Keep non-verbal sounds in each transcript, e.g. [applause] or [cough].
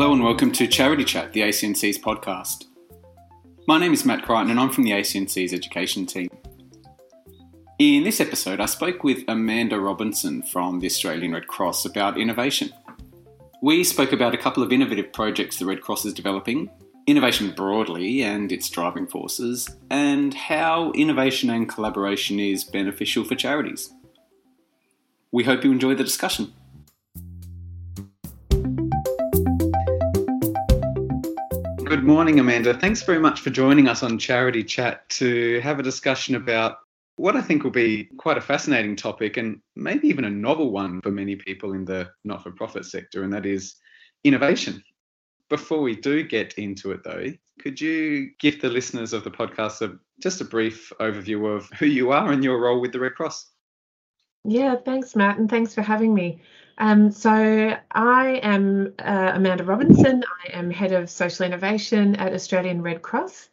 Hello and welcome to Charity Chat, the ACNC's podcast. My name is Matt Crichton and I'm from the ACNC's education team. In this episode, I spoke with Amanda Robinson from the Australian Red Cross about innovation. We spoke about a couple of innovative projects the Red Cross is developing, innovation broadly and its driving forces, and how innovation and collaboration is beneficial for charities. We hope you enjoy the discussion. Good morning, Amanda. Thanks very much for joining us on Charity Chat to have a discussion about what I think will be quite a fascinating topic and maybe even a novel one for many people in the not for profit sector, and that is innovation. Before we do get into it, though, could you give the listeners of the podcast a, just a brief overview of who you are and your role with the Red Cross? Yeah, thanks, Matt, and thanks for having me. Um, so I am uh, Amanda Robinson. I am head of social innovation at Australian Red Cross.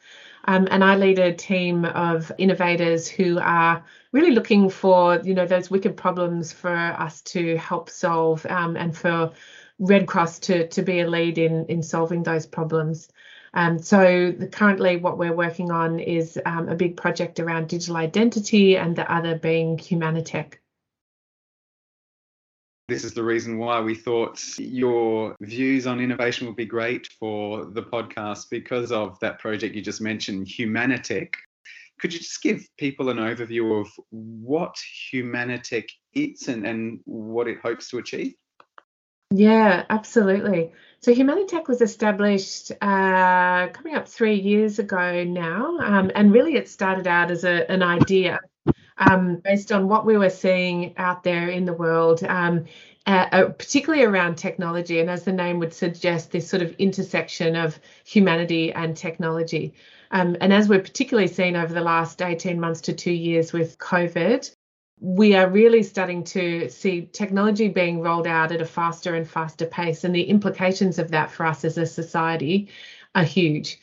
Um, and I lead a team of innovators who are really looking for, you know, those wicked problems for us to help solve um, and for Red Cross to, to be a lead in, in solving those problems. Um, so the, currently what we're working on is um, a big project around digital identity and the other being Humanitech. This is the reason why we thought your views on innovation would be great for the podcast because of that project you just mentioned, Humanitech. Could you just give people an overview of what Humanitech is and, and what it hopes to achieve? Yeah, absolutely. So Humanitech was established uh, coming up three years ago now, um, and really it started out as a, an idea um, based on what we were seeing out there in the world, um, uh, uh, particularly around technology. And as the name would suggest, this sort of intersection of humanity and technology. Um, and as we're particularly seen over the last 18 months to two years with COVID, we are really starting to see technology being rolled out at a faster and faster pace. And the implications of that for us as a society are huge.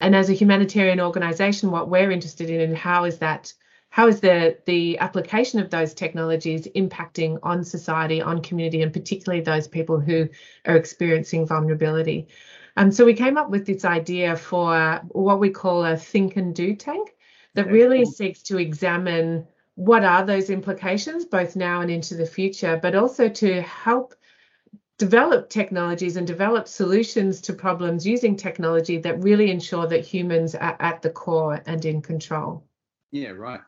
And as a humanitarian organisation, what we're interested in and how is that how is the the application of those technologies impacting on society, on community, and particularly those people who are experiencing vulnerability? And so we came up with this idea for what we call a think and do tank that really seeks to examine what are those implications both now and into the future, but also to help develop technologies and develop solutions to problems using technology that really ensure that humans are at the core and in control. Yeah, right.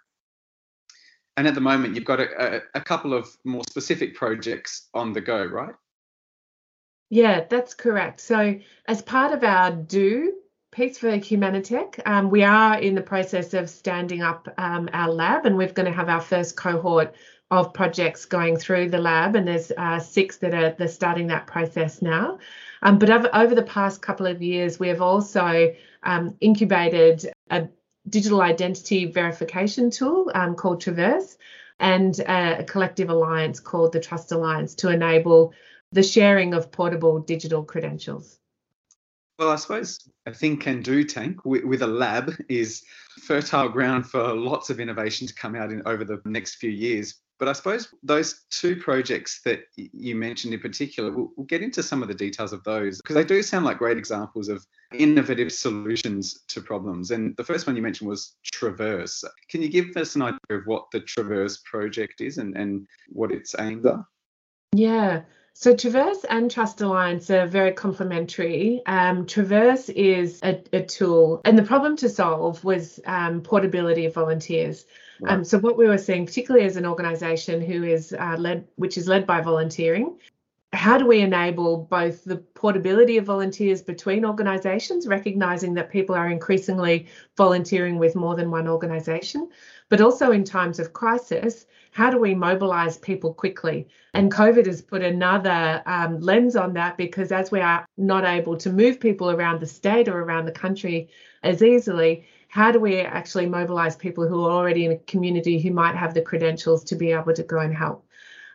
And at the moment, you've got a, a, a couple of more specific projects on the go, right? Yeah, that's correct. So, as part of our do piece for Humanitech, um, we are in the process of standing up um, our lab, and we're going to have our first cohort of projects going through the lab, and there's uh, six that are they're starting that process now. Um, but over, over, the past couple of years, we have also um, incubated a digital identity verification tool um, called Traverse and a, collective alliance called the Trust Alliance to enable the sharing of portable digital credentials. Well, I suppose a think and do tank with, with, a lab is fertile ground for lots of innovation to come out in over the next few years. But I suppose those two projects that you mentioned in particular, we'll, we'll get into some of the details of those because they do sound like great examples of innovative solutions to problems. And the first one you mentioned was Traverse. Can you give us an idea of what the Traverse project is and, and what its aims are? Yeah. So Traverse and Trust Alliance are very complementary. Um, Traverse is a, a, tool, and the problem to solve was um, portability of volunteers. Um, so what we were seeing, particularly as an organisation who is uh, led, which is led by volunteering, how do we enable both the portability of volunteers between organisations, recognising that people are increasingly volunteering with more than one organisation, but also in times of crisis, how do we mobilise people quickly? And COVID has put another um, lens on that because as we are not able to move people around the state or around the country as easily, how do we actually mobilize people who are already in a community who might have the credentials to be able to go and help?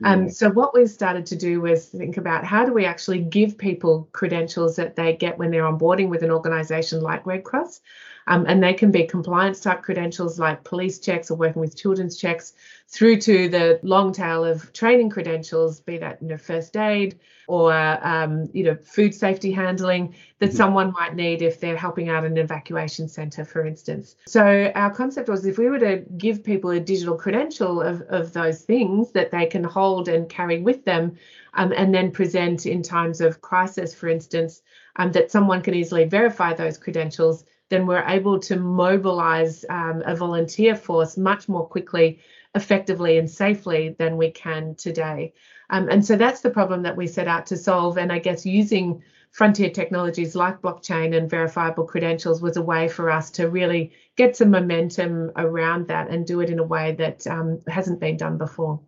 Um, so what we started to do was think about how do we actually give people credentials that they get when they're onboarding with an organisation like Red Cross, Um, and they can be compliance type credentials like police checks or working with children's checks, through to the long tail of training credentials, be that you know first aid or um, you know food safety handling that mm-hmm. someone might need if they're helping out an evacuation centre, for instance. So our concept was if we were to give people a digital credential of, of those things that they can hold and carry with them, um, and then present in times of crisis, for instance, um, that someone can easily verify those credentials then we're able to mobilize um, a volunteer force much more quickly, effectively, and safely than we can today. Um, and so that's the problem that we set out to solve. And I guess using frontier technologies like blockchain and verifiable credentials was a way for us to really get some momentum around that and do it in a way that um, hasn't been done before.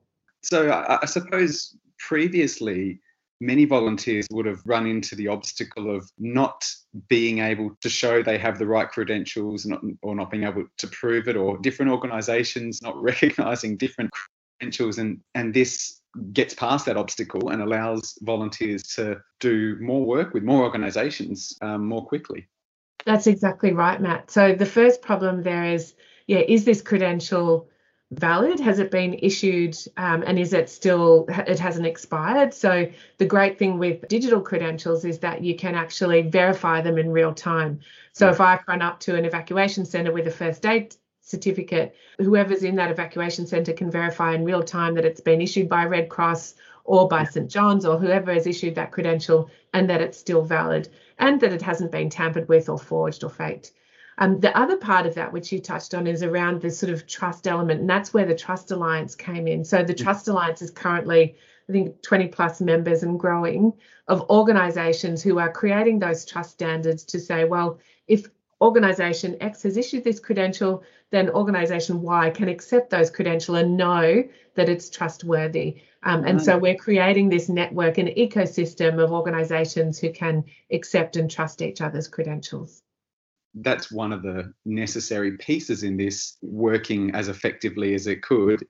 So I, I suppose previously many volunteers would have run into the obstacle of not being able to show they have the right credentials not, or not being able to prove it or different organizations not [laughs] recognizing different credentials and and this gets past that obstacle and allows volunteers to do more work with more organizations um, more quickly. That's exactly right matt. So the first problem there is yeah is this credential valid? Has it been issued um, and is it still, it hasn't expired? So, the great thing with digital credentials is that you can actually verify them in real time. So, if I run up to an evacuation centre with a first aid certificate, whoever's in that evacuation centre can verify in real time that it's been issued by Red Cross or by St John's or whoever has issued that credential and that it's still valid and that it hasn't been tampered with or forged or faked. Um, the other part of that, which you touched on, is around the sort of trust element, and that's where the Trust Alliance came in. So the Trust Alliance is currently, I think, 20 plus members and growing of organisations who are creating those trust standards to say, well, if organisation X has issued this credential, then organisation Y can accept those credential and know that it's trustworthy. Um, and so we're creating this network, and ecosystem of organisations who can accept and trust each other's credentials that's one of the necessary pieces in this working as effectively as it could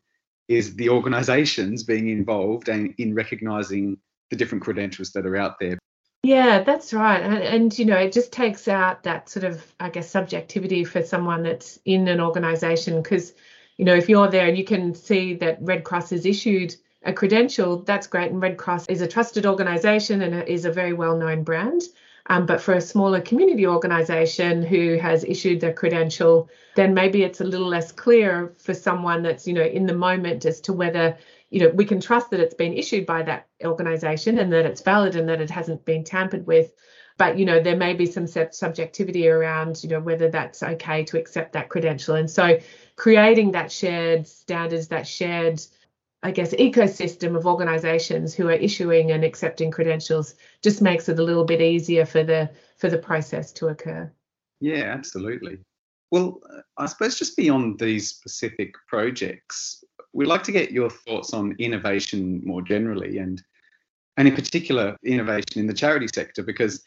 is the organizations being involved and in recognizing the different credentials that are out there. Yeah that's right. And, and, you know it just takes out that sort of i guess subjectivity for someone that's in an organization. Because you know if you're there and you can see that red cross has issued a credential that's great. And red cross is a trusted organization and is a very well known brand um, but for a smaller community organisation who has issued their credential, then maybe it's a little less clear for someone that's you know in the moment as to whether you know we can trust that it's been issued by that organisation and that it's valid and that it hasn't been tampered with. But you know there may be some subjectivity around you know whether that's okay to accept that credential, and so creating that shared standards, that shared I guess, ecosystem of organizations who are issuing and accepting credentials just makes it a little bit easier for the for the process to occur. Yeah, absolutely. Well, I suppose just beyond these specific projects, we'd like to get your thoughts on innovation more generally and and in particular innovation in the charity sector because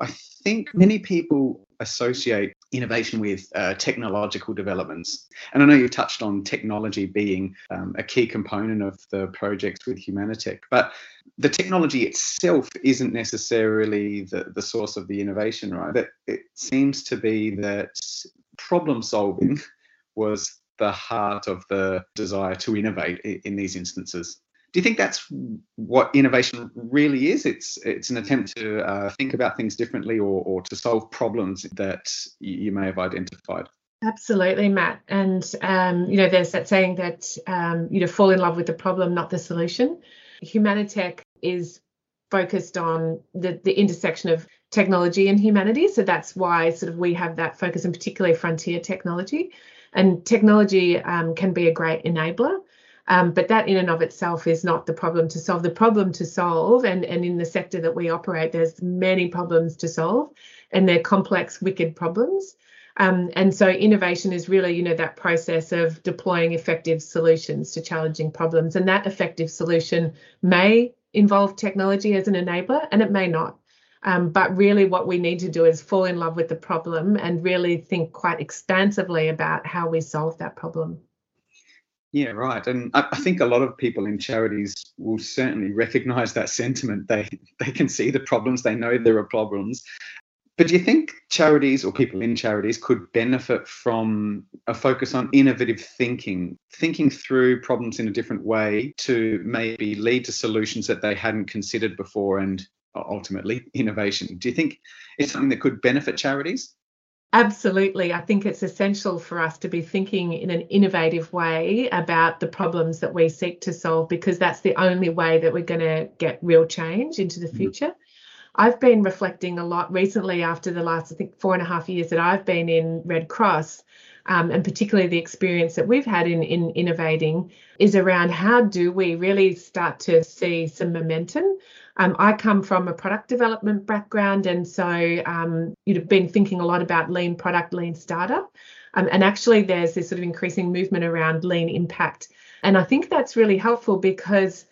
I think many people associate innovation with uh, technological developments. And I know you touched on technology being um, a key component of the projects with Humanitech, but the technology itself isn't necessarily the, the source of the innovation, right? That it seems to be that problem solving was the heart of the desire to innovate in these instances do you think that's what innovation really is? It's it's an attempt to uh, think about things differently or, or to solve problems that you may have identified. Absolutely, Matt. And um, you know, there's that saying that um, you know, fall in love with the problem, not the solution. Humanitech is focused on the the intersection of technology and humanity. So that's why sort of we have that focus, and particularly frontier technology. And technology um, can be a great enabler. Um, but that in and of itself is not the problem to solve. The problem to solve, and, and in the sector that we operate, there's many problems to solve, and they're complex, wicked problems. Um, and so innovation is really, you know, that process of deploying effective solutions to challenging problems. And that effective solution may involve technology as an enabler, and it may not. Um, but really, what we need to do is fall in love with the problem and really think quite expansively about how we solve that problem. Yeah, right. And I, I, think a lot of people in charities will certainly recognize that sentiment. They [laughs] they can see the problems, they know there are problems, But do you think charities or people in charities could benefit from a focus on innovative thinking, thinking through problems in a different way to maybe lead to solutions that they hadn't considered before and ultimately innovation? Do you think it's something that could benefit charities? Absolutely. I think it's essential for us to be thinking in an innovative way about the problems that we seek to solve because that's the only way that we're going to get real change into the mm-hmm. future. Mm-hmm. I've been reflecting a lot recently after the last, I think, four and a half years that I've been in Red Cross, um, and particularly the experience that we've had in, in innovating, is around how do we really start to see some momentum. Um, I come from a product development background, and so um, you've been thinking a lot about lean product, lean startup. Um, and actually, there's this sort of increasing movement around lean impact. And I think that's really helpful because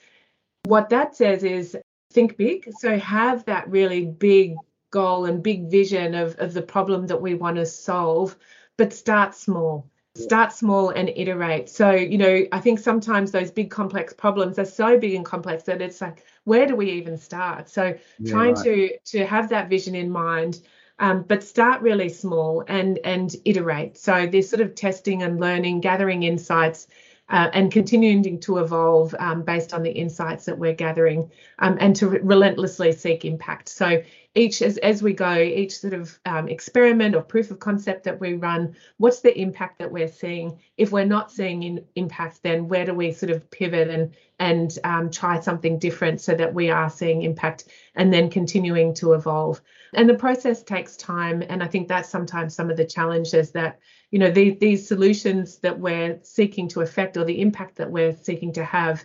what that says is think big. So have that really big goal and big vision of, of the problem that we want to solve, but start small. Start small and iterate. So, you know, I think sometimes those big complex problems are so big and complex that it's like, where do we even start? So yeah, trying right. to to have that vision in mind. Um, but start really small and and iterate. So this sort of testing and learning, gathering insights, uh, and continuing to evolve um, based on the insights that we're gathering um, and to re- relentlessly seek impact. So each as, as we go, each sort of um, experiment or proof of concept that we run, what's the impact that we're seeing? If we're not seeing in, impact, then where do we sort of pivot and and um, try something different so that we are seeing impact and then continuing to evolve. And the process takes time, and I think that's sometimes some of the challenges that you know the, these solutions that we're seeking to affect or the impact that we're seeking to have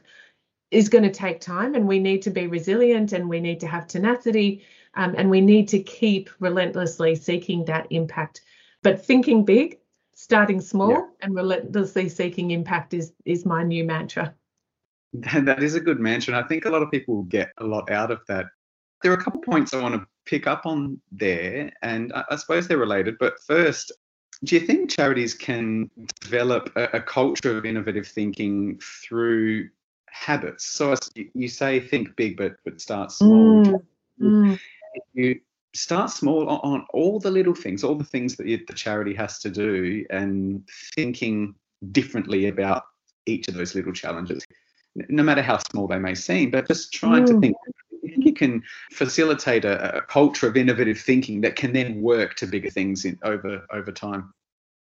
is going to take time and we need to be resilient and we need to have tenacity um, and we need to keep relentlessly seeking that impact. But thinking big starting small yeah. and relentlessly seeking impact is is my new mantra. [laughs] That is a good mantra and i think a lot of people get a lot out of that. There are a couple of points i want to pick up on there and I, I suppose they're related but first do you think charities can develop a, a culture of innovative thinking through habits? So you say think big, but but start small. Mm, mm. You start small on all the little things, all the things that the charity has to do, and thinking differently about each of those little challenges, no matter how small they may seem. But just trying mm. to think you can facilitate a, a, culture of innovative thinking that can then work to bigger things in, over over time.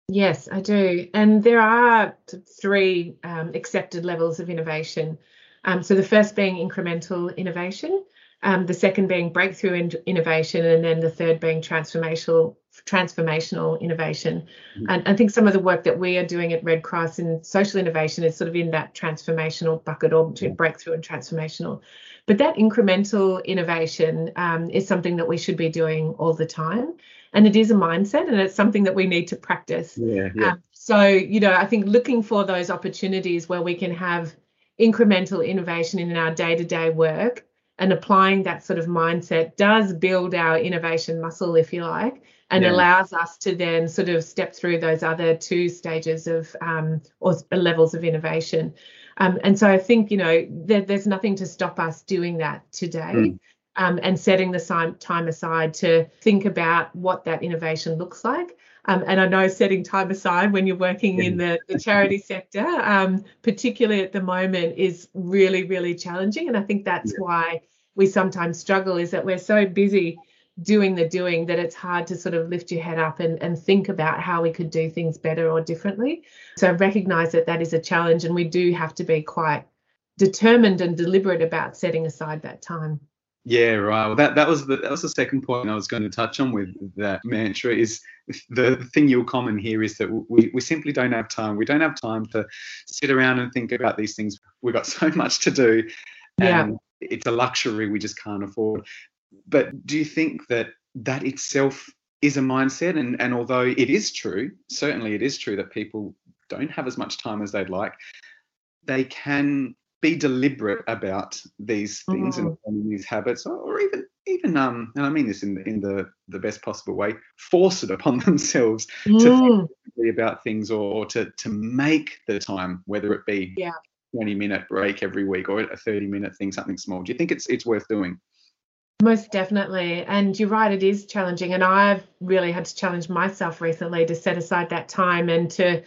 Yes, I do. And there are three um, accepted levels of innovation. Um, so the first being incremental innovation, um, the second being breakthrough in- innovation, and then the third being transformational transformational innovation. Mm-hmm. And I think some of the work that we are doing at Red Cross in social innovation is sort of in that transformational bucket or between breakthrough and transformational. But that incremental innovation um, is something that we should be doing all the time. And it is a mindset and it's something that we need to practice. Yeah, yeah. Um, so, you know, I think looking for those opportunities where we can have incremental innovation in our day to day work and applying that sort of mindset does build our innovation muscle, if you like, and yeah. allows us to then sort of step through those other two stages of um, or levels of innovation. Um, and so I think, you know, there, there's nothing to stop us doing that today. Mm. Um, and setting the time aside to think about what that innovation looks like. Um, and I know setting time aside when you're working in the, the charity [laughs] sector, um, particularly at the moment, is really, really challenging. And I think that's yeah. why we sometimes struggle is that we're so busy doing the doing that it's hard to sort of lift your head up and, and think about how we could do things better or differently. So recognize that that is a challenge and we do have to be quite determined and deliberate about setting aside that time. Yeah, right. Well, that that was the that was the second point I was going to touch on with that mantra. Is the thing you'll common here is that we we simply don't have time. We don't have time to sit around and think about these things. We've got [laughs] so much to do, and yeah. it's a luxury we just can't afford but do you think that that itself is a mindset? And, and although it is true, certainly it is true that people don't have as much time as they'd like, they can be deliberate about these things mm. and, these habits, or, or, even even um, and I mean this in the, in the the best possible way, force it upon [laughs] themselves mm. to think about things or, or, to to make the time, whether it be yeah. 20 minute break every week or a 30 minute thing, something small. Do you think it's it's worth doing? Most definitely. And you're right, it is challenging. And I've really had to challenge myself recently to set aside that time and to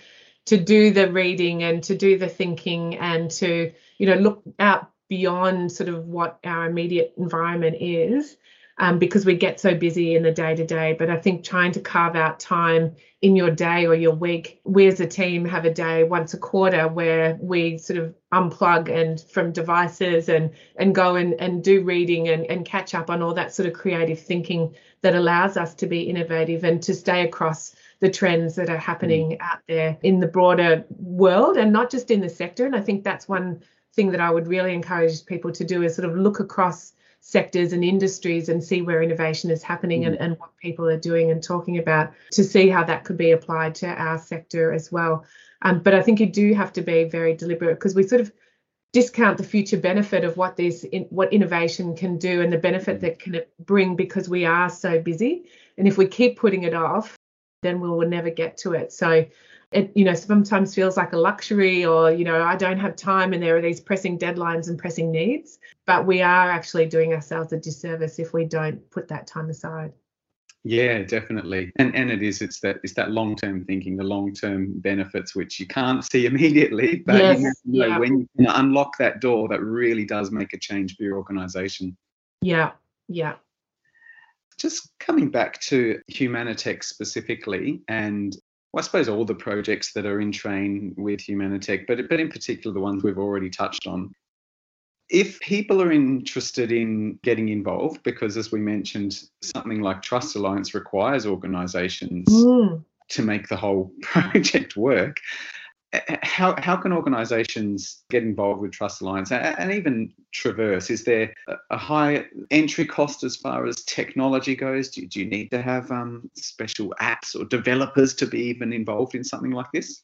to do the reading and to do the thinking and to, you know, look out beyond sort of what our immediate environment is um, because we get so busy in the day to day. But I think trying to carve out time in your day or your week, we as a team have a day once a quarter where we sort of unplug and from devices and and go and, and do reading and, and catch up on all that sort of creative thinking that allows us to be innovative and to stay across the trends that are happening mm. out there in the broader world and not just in the sector. And I think that's one thing that I would really encourage people to do is sort of look across sectors and industries and see where innovation is happening mm. and, and what people are doing and talking about to see how that could be applied to our sector as well. Um, but I think you do have to be very deliberate because we sort of discount the future benefit of what this in, what innovation can do and the benefit that can bring because we are so busy and if we keep putting it off then we will never get to it so it you know sometimes feels like a luxury or you know i don't have time and there are these pressing deadlines and pressing needs but we are actually doing ourselves a disservice if we don't put that time aside. Yeah definitely. And and it is it's that it's that long term thinking the long term benefits which you can't see [laughs] immediately but yes, you know, yeah. when you unlock that door that really does make a change for your organization. Yeah yeah. Just coming back to Humanitech specifically and well, I suppose all the projects that are in train with Humanitech, but but in particular the ones we've already touched on. If people are interested in getting involved, because as we mentioned, something like Trust Alliance requires organisations mm. to make the whole [laughs] project work how, how can organisations get involved with Trust Alliance and even Traverse? Is there a high entry cost as far as technology goes? Do, do you need to have um, special apps or developers to be even involved in something like this?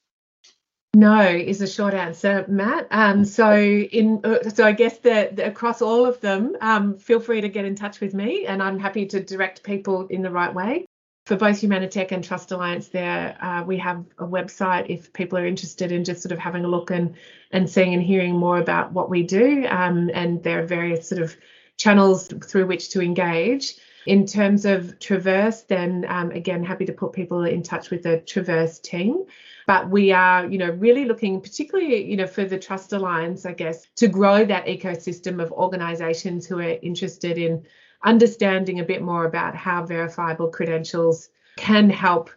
No, is a short answer, Matt. Um, so in uh, so I guess that across all of them, um, feel free to get in touch with me, and I'm happy to direct people in the right way for both Humanitech and Trust Alliance, there uh, we have a website if people are interested in just sort of having a look and and seeing and hearing more about what we do. Um, and there are various sort of channels through which to engage. In terms of Traverse, then um, again, happy to put people in touch with the Traverse team. But we are, you know, really looking, particularly, you know, for the Trust Alliance, I guess, to grow that ecosystem of organisations who are interested in understanding a bit more about how verifiable credentials can help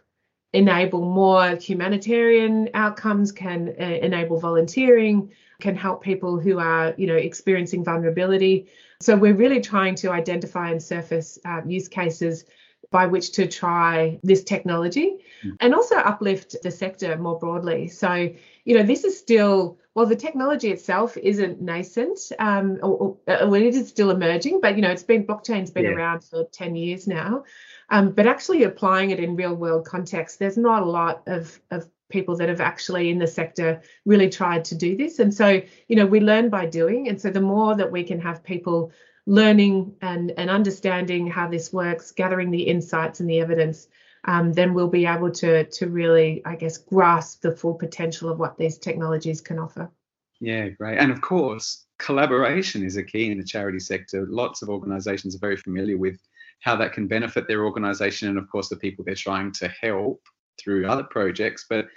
enable more humanitarian outcomes can uh, enable volunteering can help people who are you know experiencing vulnerability so we're really trying to identify and surface uh, use cases by which to try this technology mm. and also uplift the sector more broadly so you know this is still well, the technology itself isn't nascent, um, or, or, uh, well, it is still emerging, but you know, it's been blockchain's been yeah. around for 10 years now. Um, but actually applying it in real world context, there's not a lot of, of people that have actually in the sector really tried to do this. And so, you know, we learn by doing. And so the more that we can have people learning and, and understanding how this works, gathering the insights and the evidence, um, then we'll be able to to really, I guess, grasp the full potential of what these technologies can offer. Yeah, great. And of course, collaboration is a key in the charity sector. Lots of organisations are very familiar with how that can benefit their organisation and, of course, the people they're trying to help through other projects. But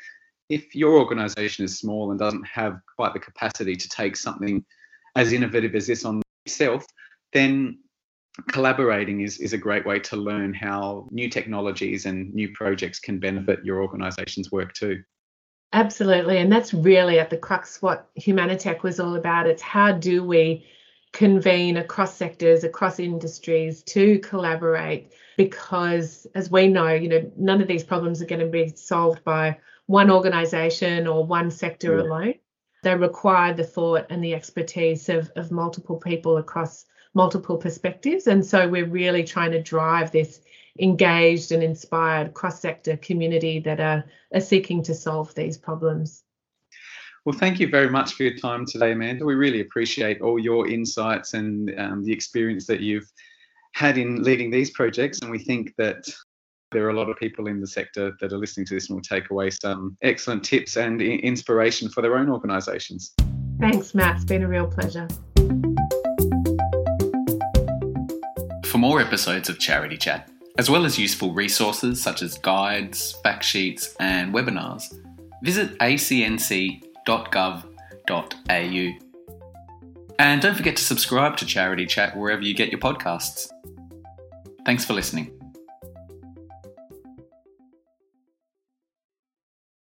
if your organisation is small and doesn't have quite the capacity to take something as innovative as this on itself, then collaborating is, is a great way to learn how new technologies and new projects can benefit your organization's work too. Absolutely. And that's really at the crux what Humanitech was all about. It's how do we convene across sectors, across industries to collaborate? Because as we know, you know, none of these problems are going to be solved by one organization or one sector yeah. alone. They require the thought and the expertise of, of multiple people across multiple perspectives. And so we're really trying to drive this engaged and inspired cross sector community that are, are seeking to solve these problems. Well, thank you very much for your time today, Amanda. We really appreciate all your insights and um, the experience that you've had in leading these projects. And we think that there are a lot of people in the sector that are listening to this and will take away some excellent tips and inspiration for their own organisations. Thanks, Matt. It's been a real pleasure. More episodes of Charity Chat, as well as useful resources such as guides, fact sheets, and webinars, visit acnc.gov.au. And don't forget to subscribe to Charity Chat wherever you get your podcasts. Thanks for listening.